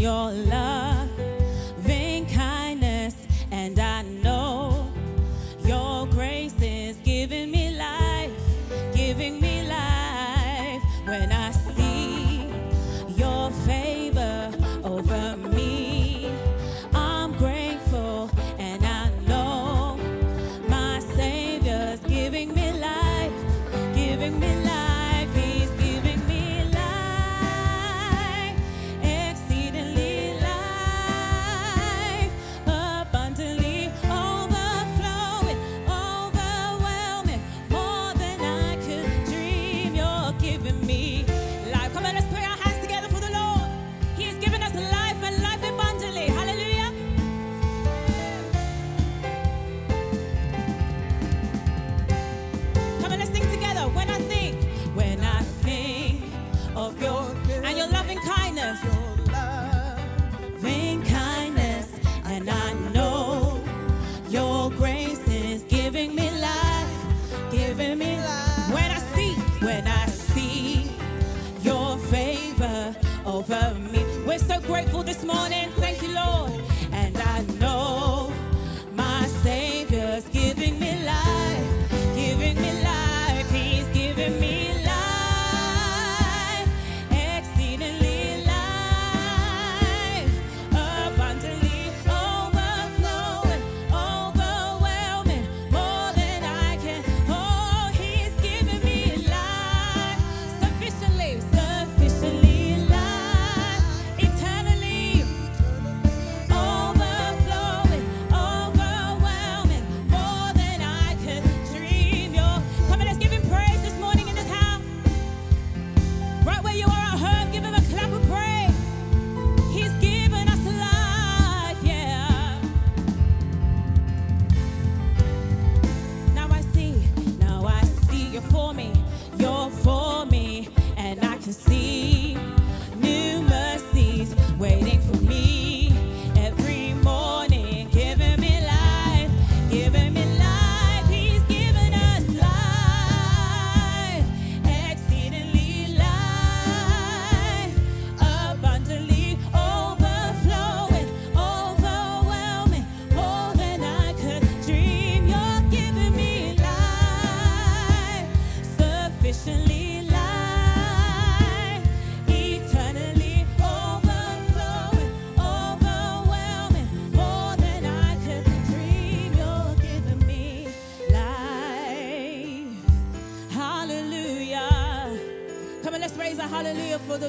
your life.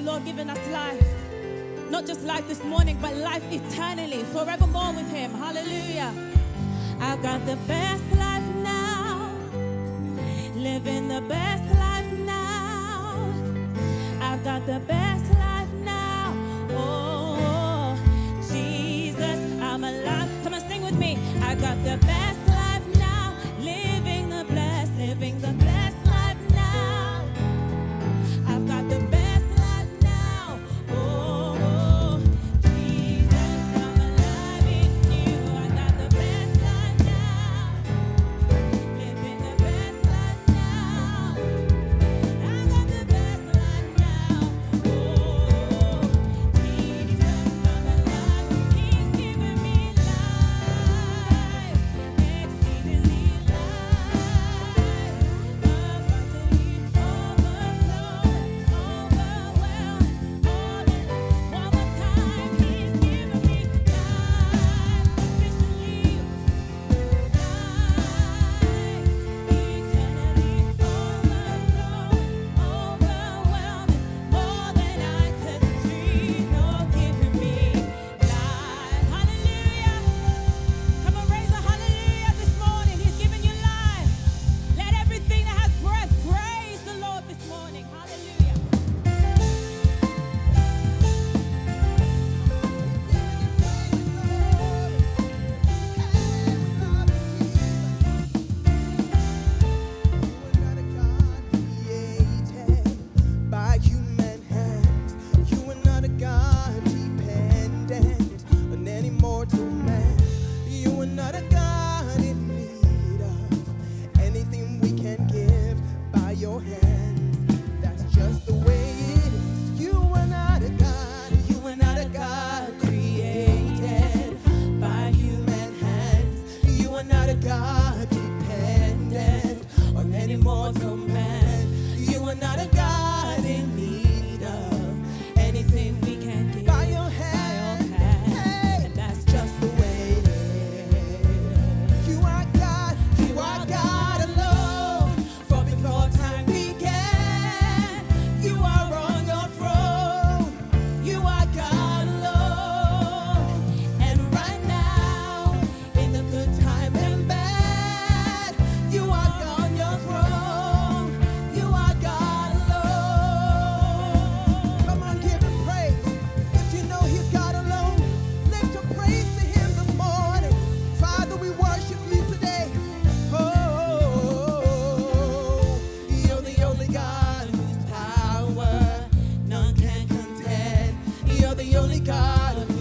Lord given us life. Not just life this morning, but life eternally, forevermore with Him. Hallelujah. I've got the best the only God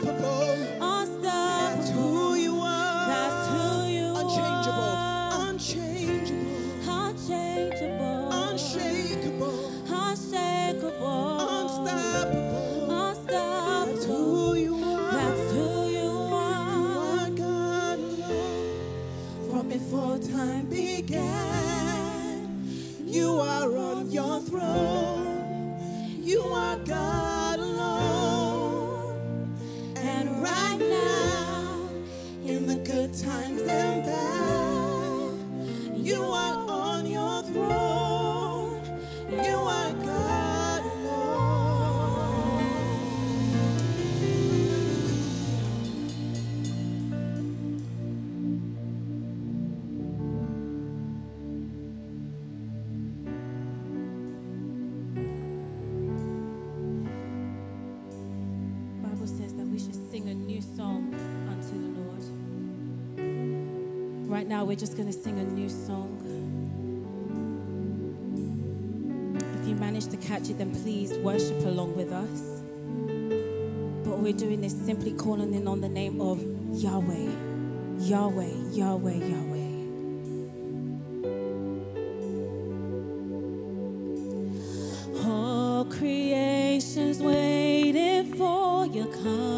capable. now, we're just going to sing a new song. If you manage to catch it, then please worship along with us. But we're doing is simply calling in on the name of Yahweh, Yahweh, Yahweh, Yahweh. All creation's waiting for your come.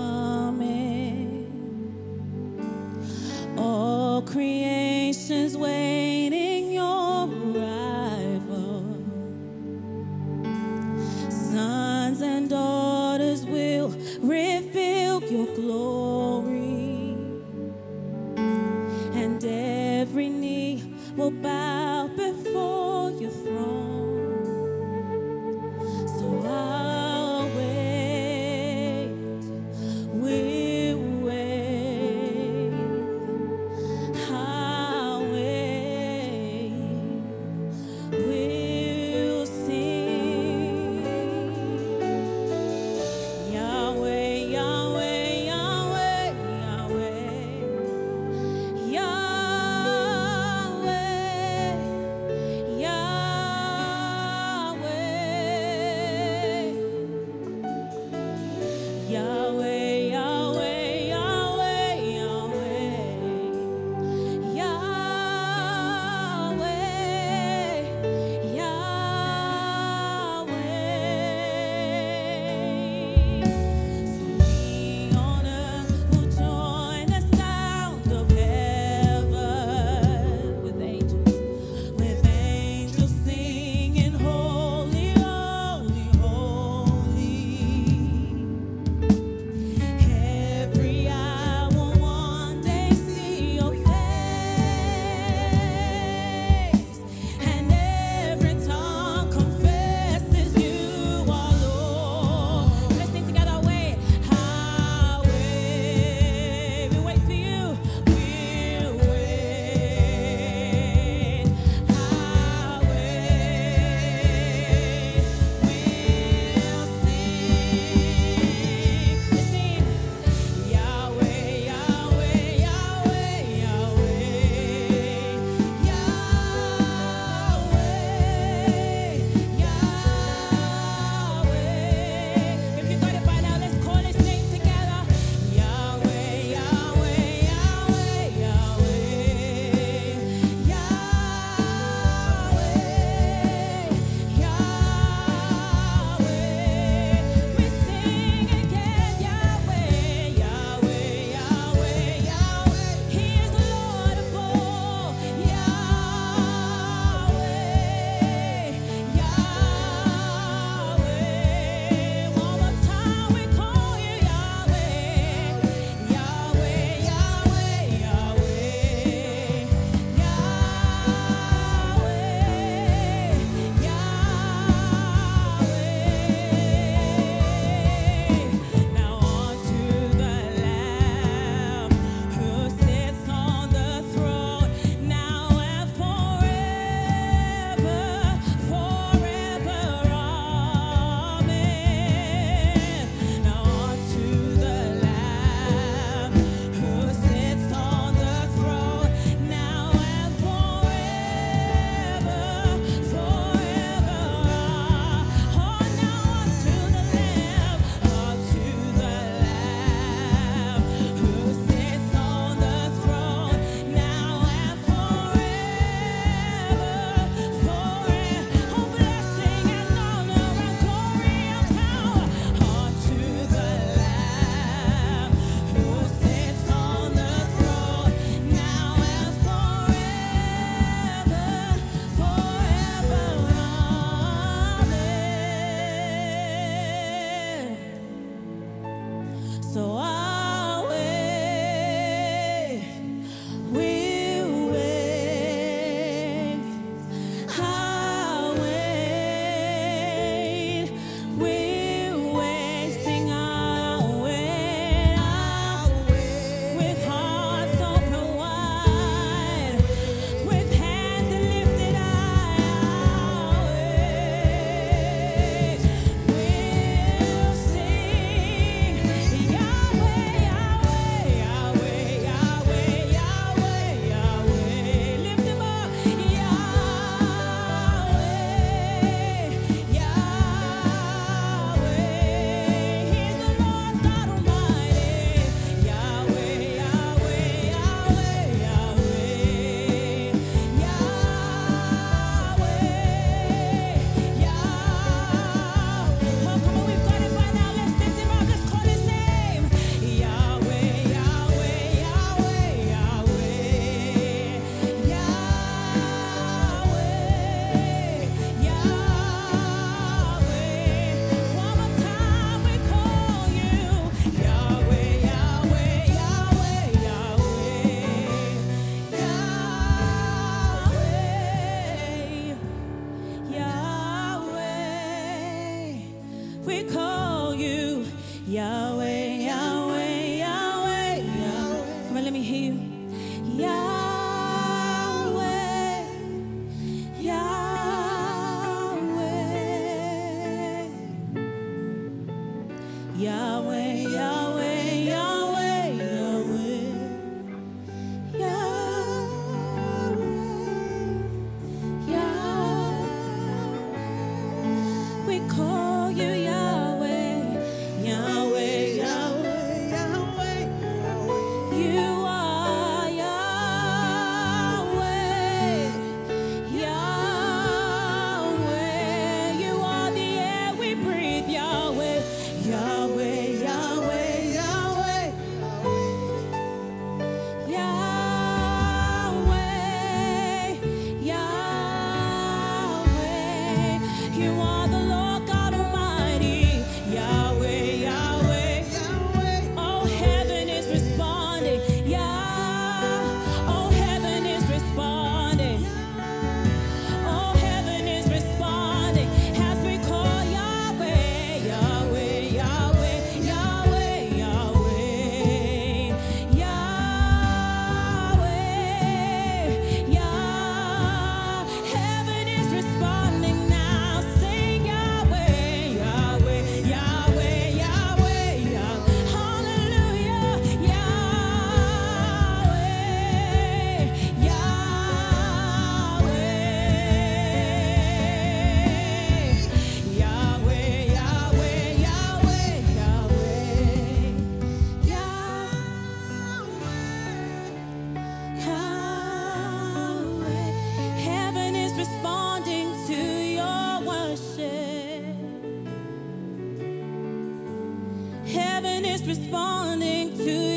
responding to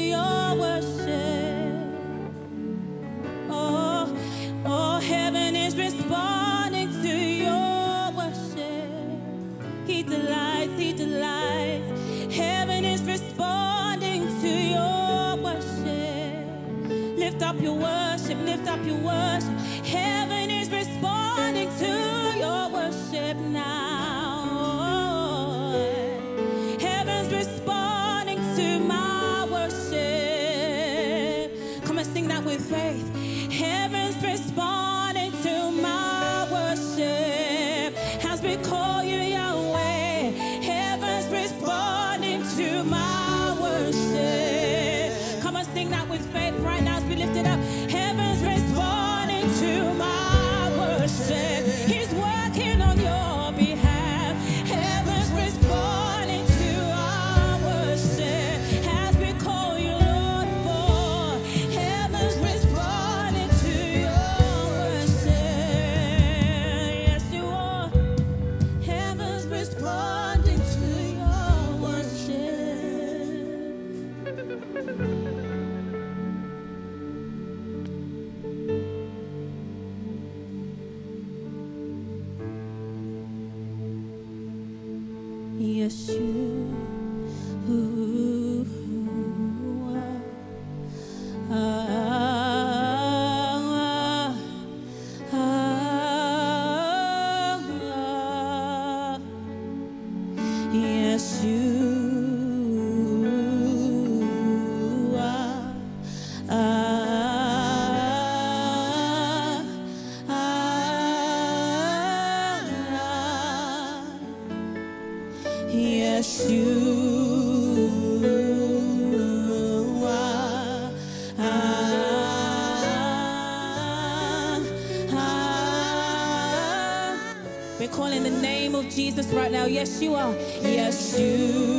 uh, of Jesus right now. Yes, you are. Yes, you